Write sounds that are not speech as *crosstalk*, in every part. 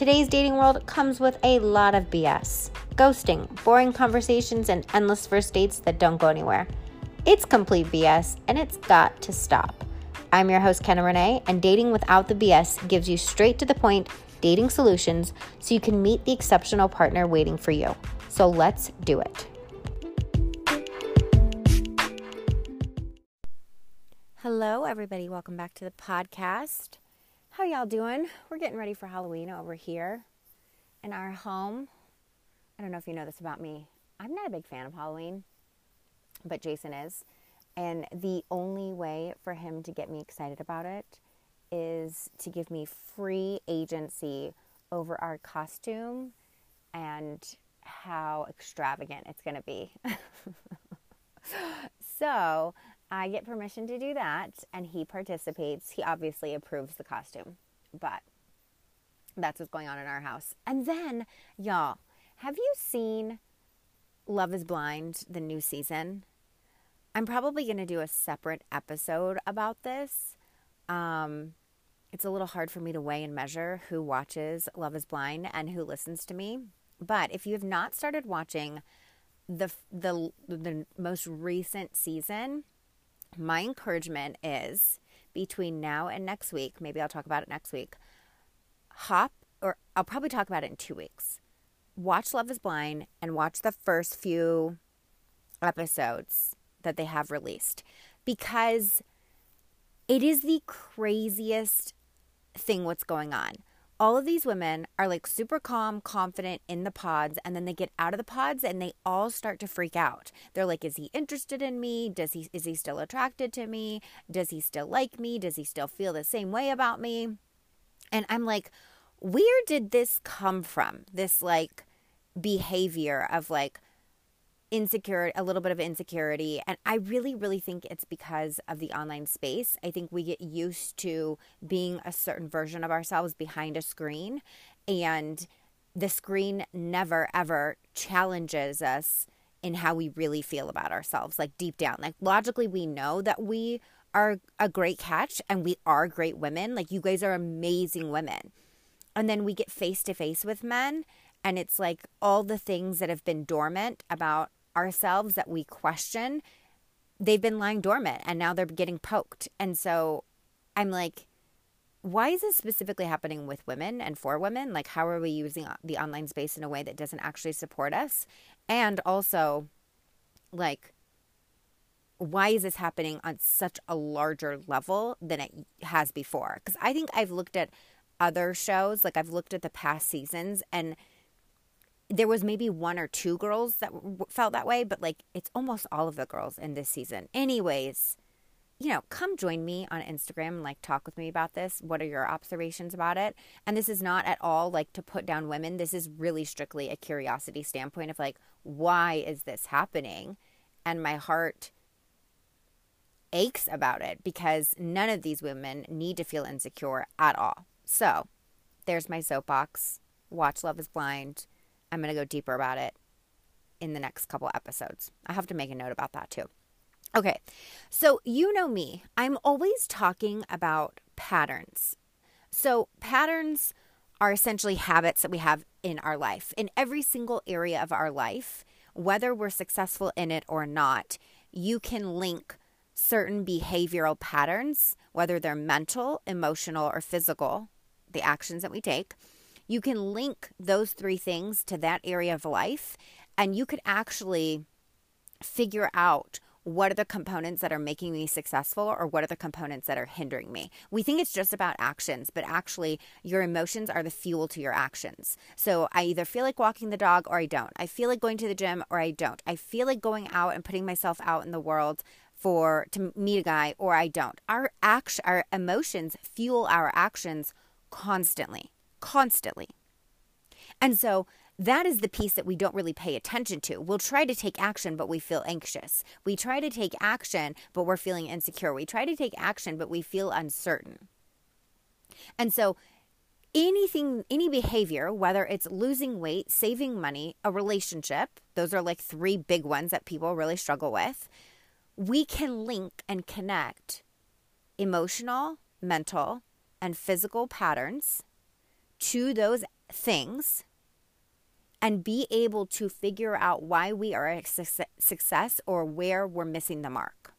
Today's dating world comes with a lot of BS ghosting, boring conversations, and endless first dates that don't go anywhere. It's complete BS and it's got to stop. I'm your host, Kenna Renee, and Dating Without the BS gives you straight to the point dating solutions so you can meet the exceptional partner waiting for you. So let's do it. Hello, everybody. Welcome back to the podcast. How y'all doing? We're getting ready for Halloween over here in our home. I don't know if you know this about me. I'm not a big fan of Halloween, but Jason is. And the only way for him to get me excited about it is to give me free agency over our costume and how extravagant it's going to be. *laughs* so I get permission to do that, and he participates. He obviously approves the costume, but that's what's going on in our house. And then, y'all, have you seen Love is Blind, the new season? I'm probably going to do a separate episode about this. Um, it's a little hard for me to weigh and measure who watches Love is Blind and who listens to me. But if you have not started watching the the the most recent season, my encouragement is between now and next week, maybe I'll talk about it next week, hop, or I'll probably talk about it in two weeks. Watch Love is Blind and watch the first few episodes that they have released because it is the craziest thing what's going on all of these women are like super calm, confident in the pods, and then they get out of the pods and they all start to freak out. They're like, "Is he interested in me? Does he is he still attracted to me? Does he still like me? Does he still feel the same way about me?" And I'm like, "Where did this come from? This like behavior of like insecure a little bit of insecurity and i really really think it's because of the online space. I think we get used to being a certain version of ourselves behind a screen and the screen never ever challenges us in how we really feel about ourselves like deep down. Like logically we know that we are a great catch and we are great women. Like you guys are amazing women. And then we get face to face with men and it's like all the things that have been dormant about ourselves that we question, they've been lying dormant and now they're getting poked. And so I'm like, why is this specifically happening with women and for women? Like, how are we using the online space in a way that doesn't actually support us? And also, like, why is this happening on such a larger level than it has before? Because I think I've looked at other shows, like, I've looked at the past seasons, and there was maybe one or two girls that w- felt that way, but like it's almost all of the girls in this season. Anyways, you know, come join me on Instagram and like talk with me about this. What are your observations about it? And this is not at all like to put down women. This is really strictly a curiosity standpoint of like, why is this happening? And my heart aches about it because none of these women need to feel insecure at all. So there's my soapbox. Watch Love is Blind I'm going to go deeper about it in the next couple episodes. I have to make a note about that too. Okay, so you know me, I'm always talking about patterns. So, patterns are essentially habits that we have in our life, in every single area of our life, whether we're successful in it or not. You can link certain behavioral patterns, whether they're mental, emotional, or physical, the actions that we take you can link those three things to that area of life, and you could actually figure out what are the components that are making me successful or what are the components that are hindering me. We think it's just about actions, but actually, your emotions are the fuel to your actions. So I either feel like walking the dog or I don't. I feel like going to the gym or I don't. I feel like going out and putting myself out in the world for to meet a guy or I don't. Our action our emotions fuel our actions constantly constantly. And so that is the piece that we don't really pay attention to. We'll try to take action, but we feel anxious. We try to take action, but we're feeling insecure. We try to take action, but we feel uncertain. And so, anything, any behavior, whether it's losing weight, saving money, a relationship, those are like three big ones that people really struggle with. We can link and connect emotional, mental, and physical patterns to those things and be able to figure out why we are a success or where we're missing the mark.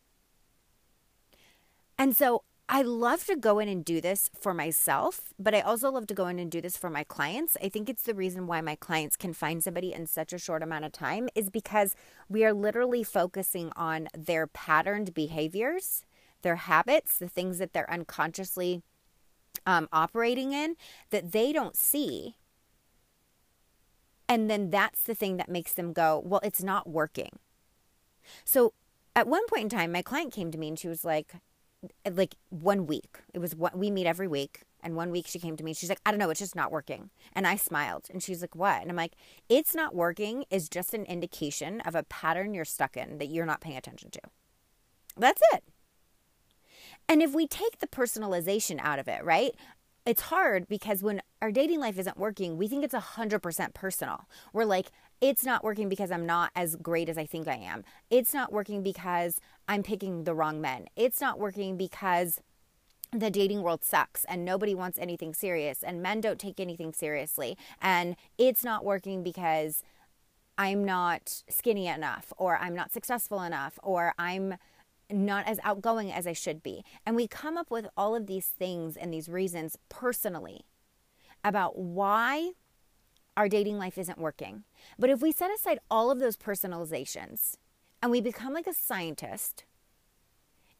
And so I love to go in and do this for myself, but I also love to go in and do this for my clients. I think it's the reason why my clients can find somebody in such a short amount of time is because we are literally focusing on their patterned behaviors, their habits, the things that they're unconsciously um, operating in that they don't see. And then that's the thing that makes them go, well, it's not working. So at one point in time, my client came to me and she was like, like one week. It was what we meet every week. And one week she came to me. She's like, I don't know, it's just not working. And I smiled. And she's like, What? And I'm like, It's not working is just an indication of a pattern you're stuck in that you're not paying attention to. That's it. And if we take the personalization out of it, right? It's hard because when our dating life isn't working, we think it's 100% personal. We're like, it's not working because I'm not as great as I think I am. It's not working because I'm picking the wrong men. It's not working because the dating world sucks and nobody wants anything serious and men don't take anything seriously. And it's not working because I'm not skinny enough or I'm not successful enough or I'm not as outgoing as I should be. And we come up with all of these things and these reasons personally about why our dating life isn't working. But if we set aside all of those personalizations and we become like a scientist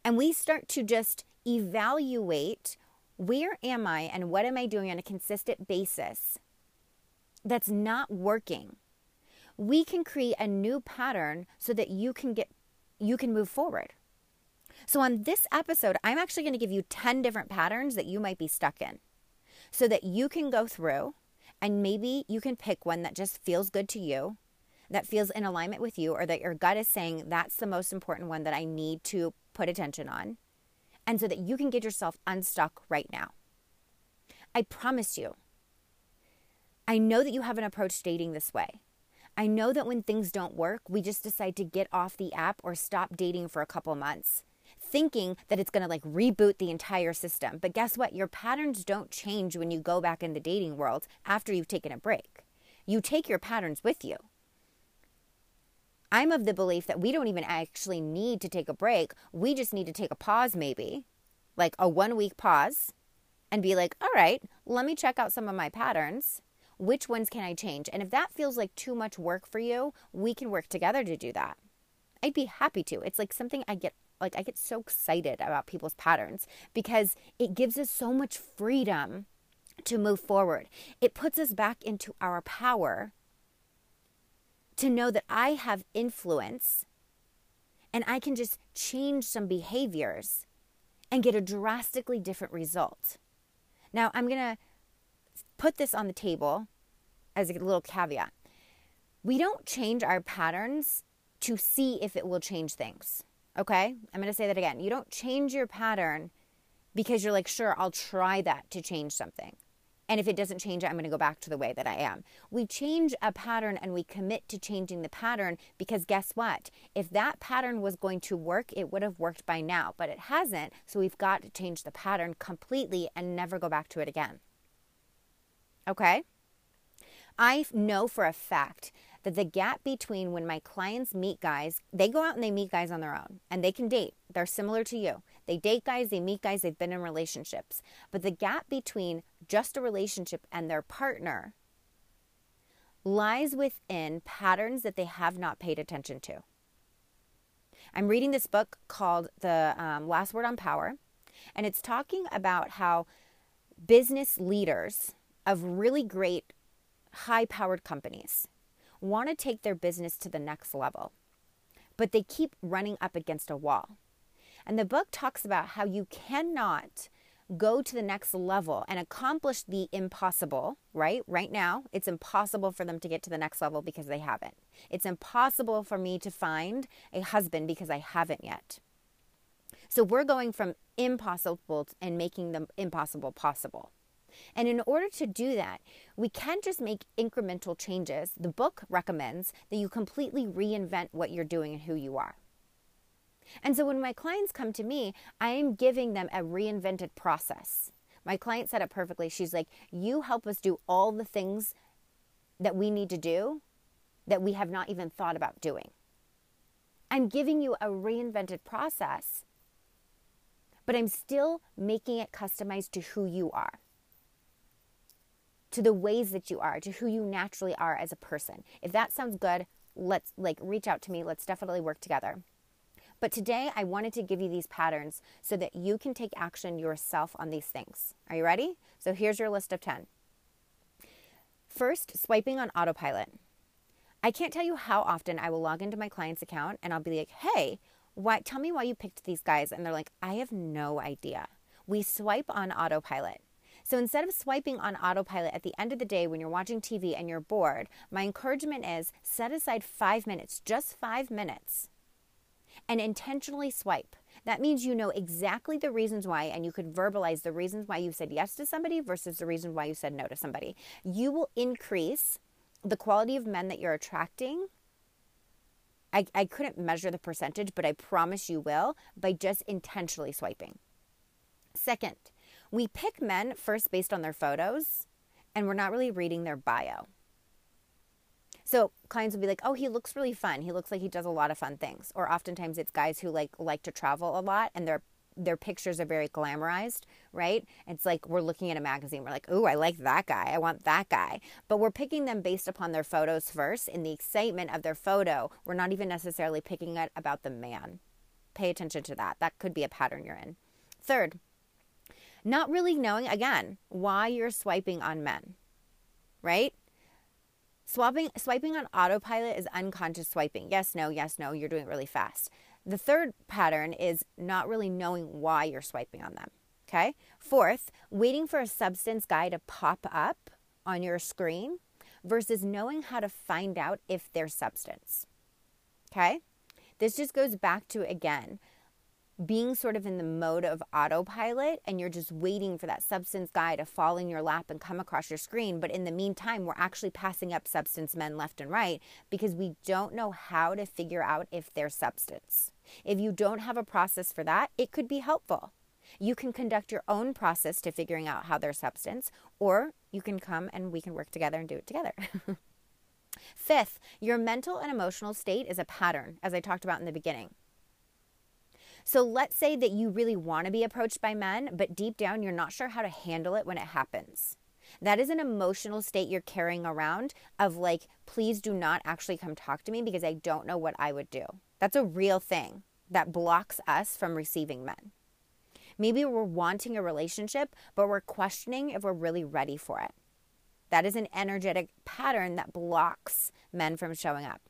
and we start to just evaluate where am I and what am I doing on a consistent basis that's not working, we can create a new pattern so that you can get you can move forward. So on this episode, I'm actually going to give you 10 different patterns that you might be stuck in so that you can go through and maybe you can pick one that just feels good to you, that feels in alignment with you, or that your gut is saying that's the most important one that I need to put attention on. And so that you can get yourself unstuck right now. I promise you, I know that you haven't approached dating this way. I know that when things don't work, we just decide to get off the app or stop dating for a couple months thinking that it's going to like reboot the entire system. But guess what? Your patterns don't change when you go back in the dating world after you've taken a break. You take your patterns with you. I'm of the belief that we don't even actually need to take a break. We just need to take a pause, maybe like a one week pause, and be like, all right, let me check out some of my patterns. Which ones can I change? And if that feels like too much work for you, we can work together to do that. I'd be happy to. It's like something I get like I get so excited about people's patterns because it gives us so much freedom to move forward. It puts us back into our power to know that I have influence and I can just change some behaviors and get a drastically different result. Now, I'm going to put this on the table as a little caveat. We don't change our patterns to see if it will change things. Okay? I'm going to say that again. You don't change your pattern because you're like, sure, I'll try that to change something. And if it doesn't change, I'm going to go back to the way that I am. We change a pattern and we commit to changing the pattern because guess what? If that pattern was going to work, it would have worked by now, but it hasn't. So we've got to change the pattern completely and never go back to it again. Okay? I know for a fact that the gap between when my clients meet guys, they go out and they meet guys on their own and they can date. They're similar to you. They date guys, they meet guys, they've been in relationships. But the gap between just a relationship and their partner lies within patterns that they have not paid attention to. I'm reading this book called The um, Last Word on Power, and it's talking about how business leaders of really great, high powered companies want to take their business to the next level, but they keep running up against a wall. And the book talks about how you cannot go to the next level and accomplish the impossible, right? Right now, it's impossible for them to get to the next level because they haven't. It's impossible for me to find a husband because I haven't yet. So we're going from impossible and making the impossible possible. And in order to do that, we can't just make incremental changes. The book recommends that you completely reinvent what you're doing and who you are. And so when my clients come to me, I am giving them a reinvented process. My client said it perfectly. She's like, You help us do all the things that we need to do that we have not even thought about doing. I'm giving you a reinvented process, but I'm still making it customized to who you are, to the ways that you are, to who you naturally are as a person. If that sounds good, let's like reach out to me. Let's definitely work together. But today I wanted to give you these patterns so that you can take action yourself on these things. Are you ready? So here's your list of 10. First, swiping on autopilot. I can't tell you how often I will log into my client's account and I'll be like, hey, why, tell me why you picked these guys. And they're like, I have no idea. We swipe on autopilot. So instead of swiping on autopilot at the end of the day when you're watching TV and you're bored, my encouragement is set aside five minutes, just five minutes, and intentionally swipe. That means you know exactly the reasons why, and you could verbalize the reasons why you said yes to somebody versus the reason why you said no to somebody. You will increase the quality of men that you're attracting. I, I couldn't measure the percentage, but I promise you will by just intentionally swiping. Second, we pick men first based on their photos, and we're not really reading their bio. So clients will be like, "Oh, he looks really fun. He looks like he does a lot of fun things." Or oftentimes it's guys who like like to travel a lot and their their pictures are very glamorized, right? It's like we're looking at a magazine. We're like, "Ooh, I like that guy. I want that guy." But we're picking them based upon their photos first. In the excitement of their photo, we're not even necessarily picking it about the man. Pay attention to that. That could be a pattern you're in. Third, not really knowing again why you're swiping on men, right? Swapping, swiping on autopilot is unconscious swiping. Yes, no, yes, no. You're doing it really fast. The third pattern is not really knowing why you're swiping on them. Okay. Fourth, waiting for a substance guy to pop up on your screen versus knowing how to find out if there's substance. Okay. This just goes back to again being sort of in the mode of autopilot and you're just waiting for that substance guy to fall in your lap and come across your screen. But in the meantime, we're actually passing up substance men left and right because we don't know how to figure out if they're substance. If you don't have a process for that, it could be helpful. You can conduct your own process to figuring out how they're substance, or you can come and we can work together and do it together. *laughs* Fifth, your mental and emotional state is a pattern, as I talked about in the beginning. So let's say that you really want to be approached by men, but deep down you're not sure how to handle it when it happens. That is an emotional state you're carrying around of like, please do not actually come talk to me because I don't know what I would do. That's a real thing that blocks us from receiving men. Maybe we're wanting a relationship, but we're questioning if we're really ready for it. That is an energetic pattern that blocks men from showing up.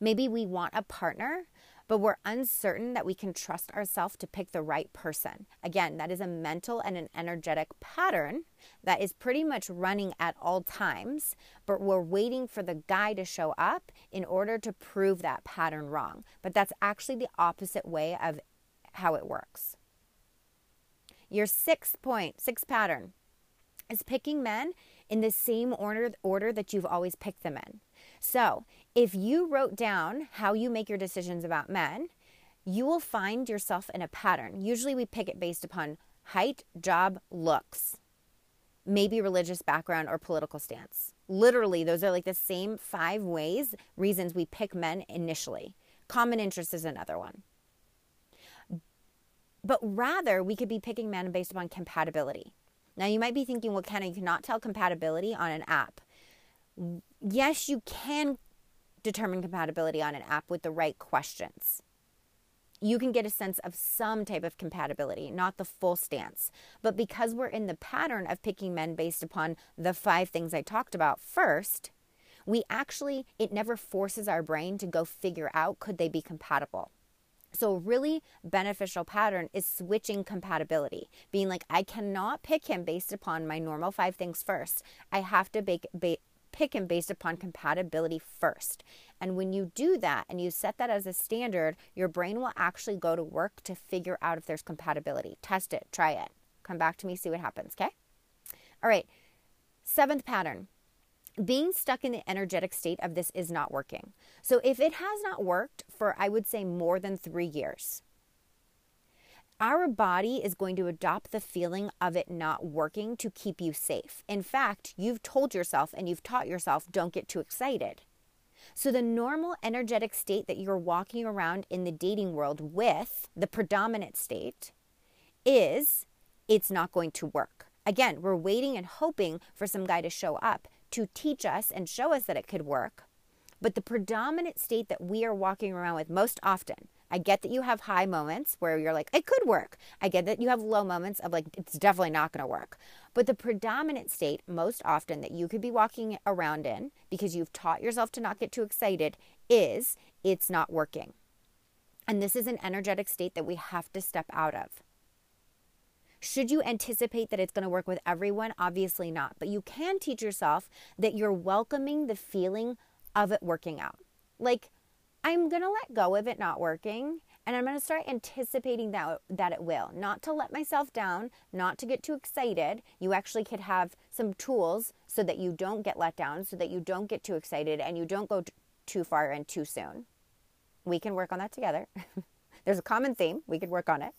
Maybe we want a partner, but we're uncertain that we can trust ourselves to pick the right person. Again, that is a mental and an energetic pattern that is pretty much running at all times, but we're waiting for the guy to show up in order to prove that pattern wrong. But that's actually the opposite way of how it works. Your sixth point, sixth pattern is picking men in the same order, order that you've always picked them in. So, if you wrote down how you make your decisions about men, you will find yourself in a pattern. Usually, we pick it based upon height, job, looks, maybe religious background or political stance. Literally, those are like the same five ways, reasons we pick men initially. Common interest is another one. But rather, we could be picking men based upon compatibility. Now, you might be thinking, well, Kenna, you cannot tell compatibility on an app. Yes, you can determine compatibility on an app with the right questions. You can get a sense of some type of compatibility, not the full stance. But because we're in the pattern of picking men based upon the five things I talked about first, we actually, it never forces our brain to go figure out could they be compatible. So, a really beneficial pattern is switching compatibility, being like, I cannot pick him based upon my normal five things first. I have to bake, ba- pick him based upon compatibility first. And when you do that and you set that as a standard, your brain will actually go to work to figure out if there's compatibility. Test it, try it. Come back to me, see what happens, okay? All right. Seventh pattern being stuck in the energetic state of this is not working. So if it has not worked for, I would say, more than three years, our body is going to adopt the feeling of it not working to keep you safe. In fact, you've told yourself and you've taught yourself don't get too excited. So, the normal energetic state that you're walking around in the dating world with, the predominant state, is it's not going to work. Again, we're waiting and hoping for some guy to show up to teach us and show us that it could work. But the predominant state that we are walking around with most often, I get that you have high moments where you're like, it could work. I get that you have low moments of like, it's definitely not going to work. But the predominant state, most often, that you could be walking around in because you've taught yourself to not get too excited, is it's not working. And this is an energetic state that we have to step out of. Should you anticipate that it's going to work with everyone? Obviously not. But you can teach yourself that you're welcoming the feeling of it working out. Like, I'm going to let go of it not working and I'm going to start anticipating that that it will. Not to let myself down, not to get too excited. You actually could have some tools so that you don't get let down, so that you don't get too excited and you don't go t- too far and too soon. We can work on that together. *laughs* There's a common theme. We could work on it.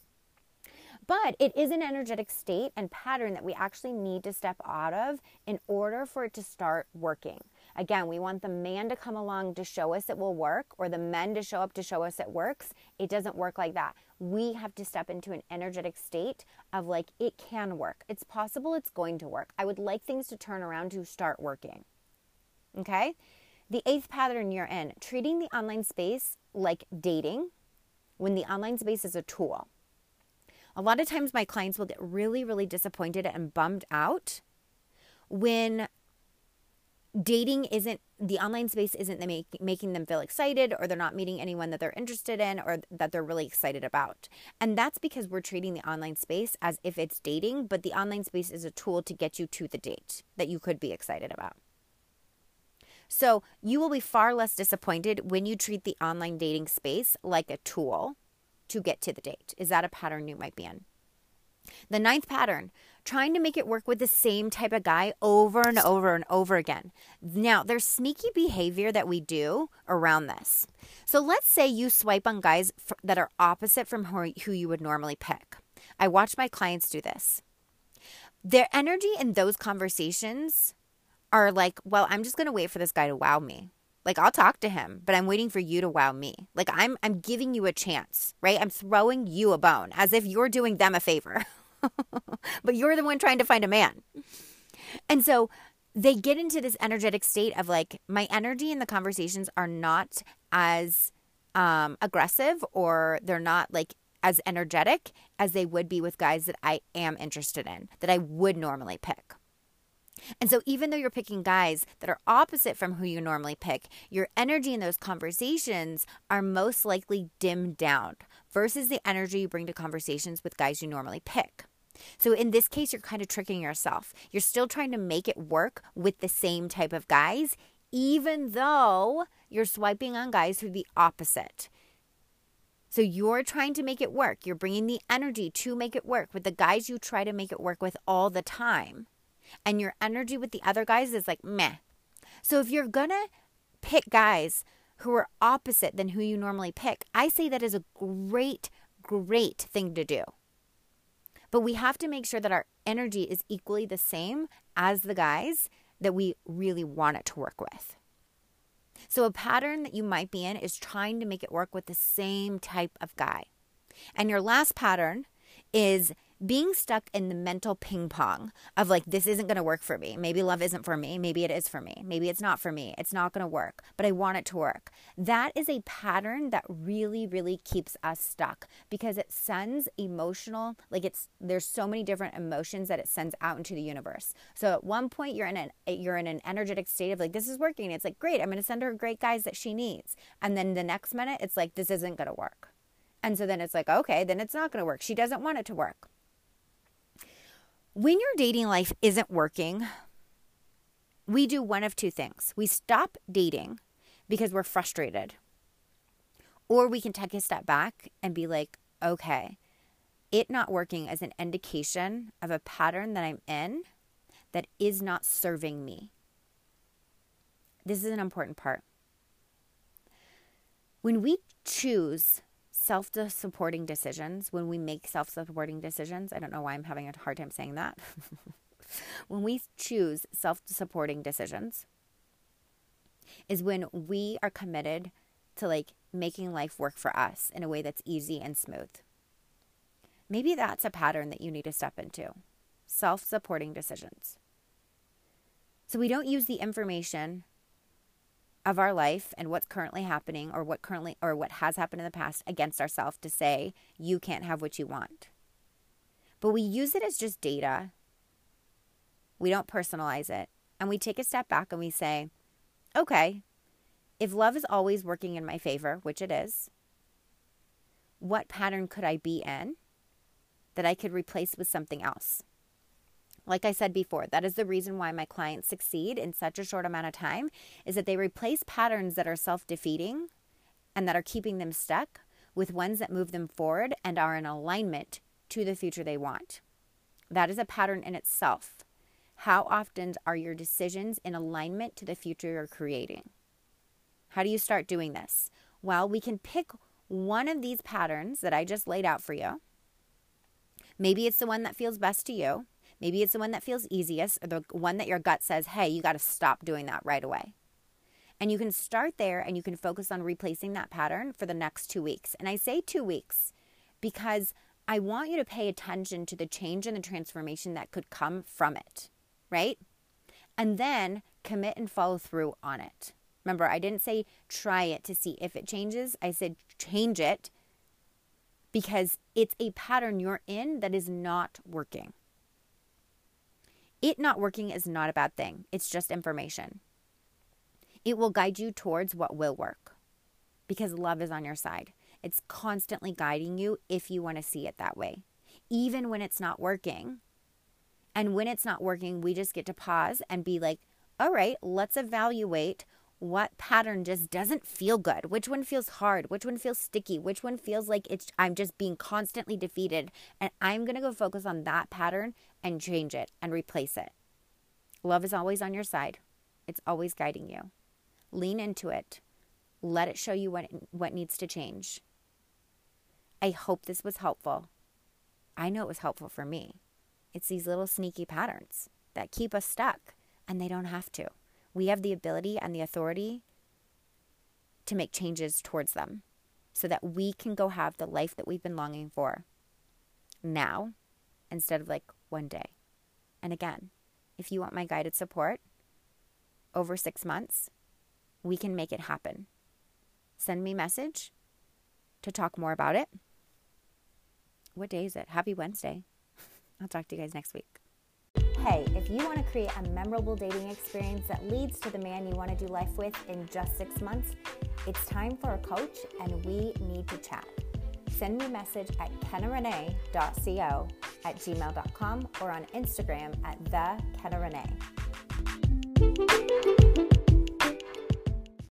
But it is an energetic state and pattern that we actually need to step out of in order for it to start working. Again, we want the man to come along to show us it will work or the men to show up to show us it works. It doesn't work like that. We have to step into an energetic state of like, it can work. It's possible it's going to work. I would like things to turn around to start working. Okay? The eighth pattern you're in, treating the online space like dating when the online space is a tool. A lot of times my clients will get really, really disappointed and bummed out when dating isn't the online space isn't the make, making them feel excited or they're not meeting anyone that they're interested in or that they're really excited about. And that's because we're treating the online space as if it's dating but the online space is a tool to get you to the date that you could be excited about. So you will be far less disappointed when you treat the online dating space like a tool to get to the date. Is that a pattern you might be in? The ninth pattern, trying to make it work with the same type of guy over and over and over again. Now, there's sneaky behavior that we do around this. So let's say you swipe on guys that are opposite from who you would normally pick. I watch my clients do this. Their energy in those conversations are like, well, I'm just going to wait for this guy to wow me. Like I'll talk to him, but I'm waiting for you to wow me. Like I'm I'm giving you a chance, right? I'm throwing you a bone as if you're doing them a favor. *laughs* *laughs* but you're the one trying to find a man. And so they get into this energetic state of like my energy in the conversations are not as um, aggressive or they're not like as energetic as they would be with guys that I am interested in, that I would normally pick. And so, even though you're picking guys that are opposite from who you normally pick, your energy in those conversations are most likely dimmed down versus the energy you bring to conversations with guys you normally pick. So, in this case, you're kind of tricking yourself. You're still trying to make it work with the same type of guys, even though you're swiping on guys who are the opposite. So you're trying to make it work. You're bringing the energy to make it work with the guys you try to make it work with all the time and your energy with the other guys is like meh. So if you're gonna pick guys who are opposite than who you normally pick, I say that is a great, great thing to do. But we have to make sure that our energy is equally the same as the guys that we really want it to work with. So, a pattern that you might be in is trying to make it work with the same type of guy. And your last pattern is being stuck in the mental ping pong of like, this isn't going to work for me. Maybe love isn't for me. Maybe it is for me. Maybe it's not for me. It's not going to work, but I want it to work. That is a pattern that really, really keeps us stuck because it sends emotional, like it's, there's so many different emotions that it sends out into the universe. So at one point you're in an, you're in an energetic state of like, this is working. It's like, great. I'm going to send her great guys that she needs. And then the next minute it's like, this isn't going to work. And so then it's like, okay, then it's not going to work. She doesn't want it to work. When your dating life isn't working, we do one of two things. We stop dating because we're frustrated. Or we can take a step back and be like, okay, it not working is an indication of a pattern that I'm in that is not serving me. This is an important part. When we choose self supporting decisions, when we make self supporting decisions, I don't know why I'm having a hard time saying that. *laughs* when we choose self supporting decisions, is when we are committed to like making life work for us in a way that's easy and smooth. Maybe that's a pattern that you need to step into self supporting decisions. So we don't use the information of our life and what's currently happening or what currently or what has happened in the past against ourselves to say you can't have what you want. But we use it as just data. We don't personalize it. And we take a step back and we say, okay, if love is always working in my favor, which it is, what pattern could I be in that I could replace with something else? Like I said before, that is the reason why my clients succeed in such a short amount of time is that they replace patterns that are self-defeating and that are keeping them stuck with ones that move them forward and are in alignment to the future they want. That is a pattern in itself. How often are your decisions in alignment to the future you're creating? How do you start doing this? Well, we can pick one of these patterns that I just laid out for you. Maybe it's the one that feels best to you. Maybe it's the one that feels easiest or the one that your gut says, hey, you got to stop doing that right away. And you can start there and you can focus on replacing that pattern for the next two weeks. And I say two weeks because I want you to pay attention to the change and the transformation that could come from it, right? And then commit and follow through on it. Remember, I didn't say try it to see if it changes. I said change it because it's a pattern you're in that is not working. It not working is not a bad thing, it's just information. It will guide you towards what will work because love is on your side. It's constantly guiding you if you want to see it that way, even when it's not working. And when it's not working, we just get to pause and be like, all right, let's evaluate what pattern just doesn't feel good. Which one feels hard? Which one feels sticky? Which one feels like it's i'm just being constantly defeated? And i'm going to go focus on that pattern and change it and replace it. Love is always on your side. It's always guiding you. Lean into it. Let it show you what what needs to change. I hope this was helpful. I know it was helpful for me. It's these little sneaky patterns that keep us stuck and they don't have to we have the ability and the authority to make changes towards them so that we can go have the life that we've been longing for now instead of like one day. And again, if you want my guided support over six months, we can make it happen. Send me message to talk more about it. What day is it? Happy Wednesday. *laughs* I'll talk to you guys next week. Hey, if you want to create a memorable dating experience that leads to the man you want to do life with in just six months, it's time for a coach and we need to chat. Send me a message at kennarenee.co at gmail.com or on Instagram at the Kenna Renee.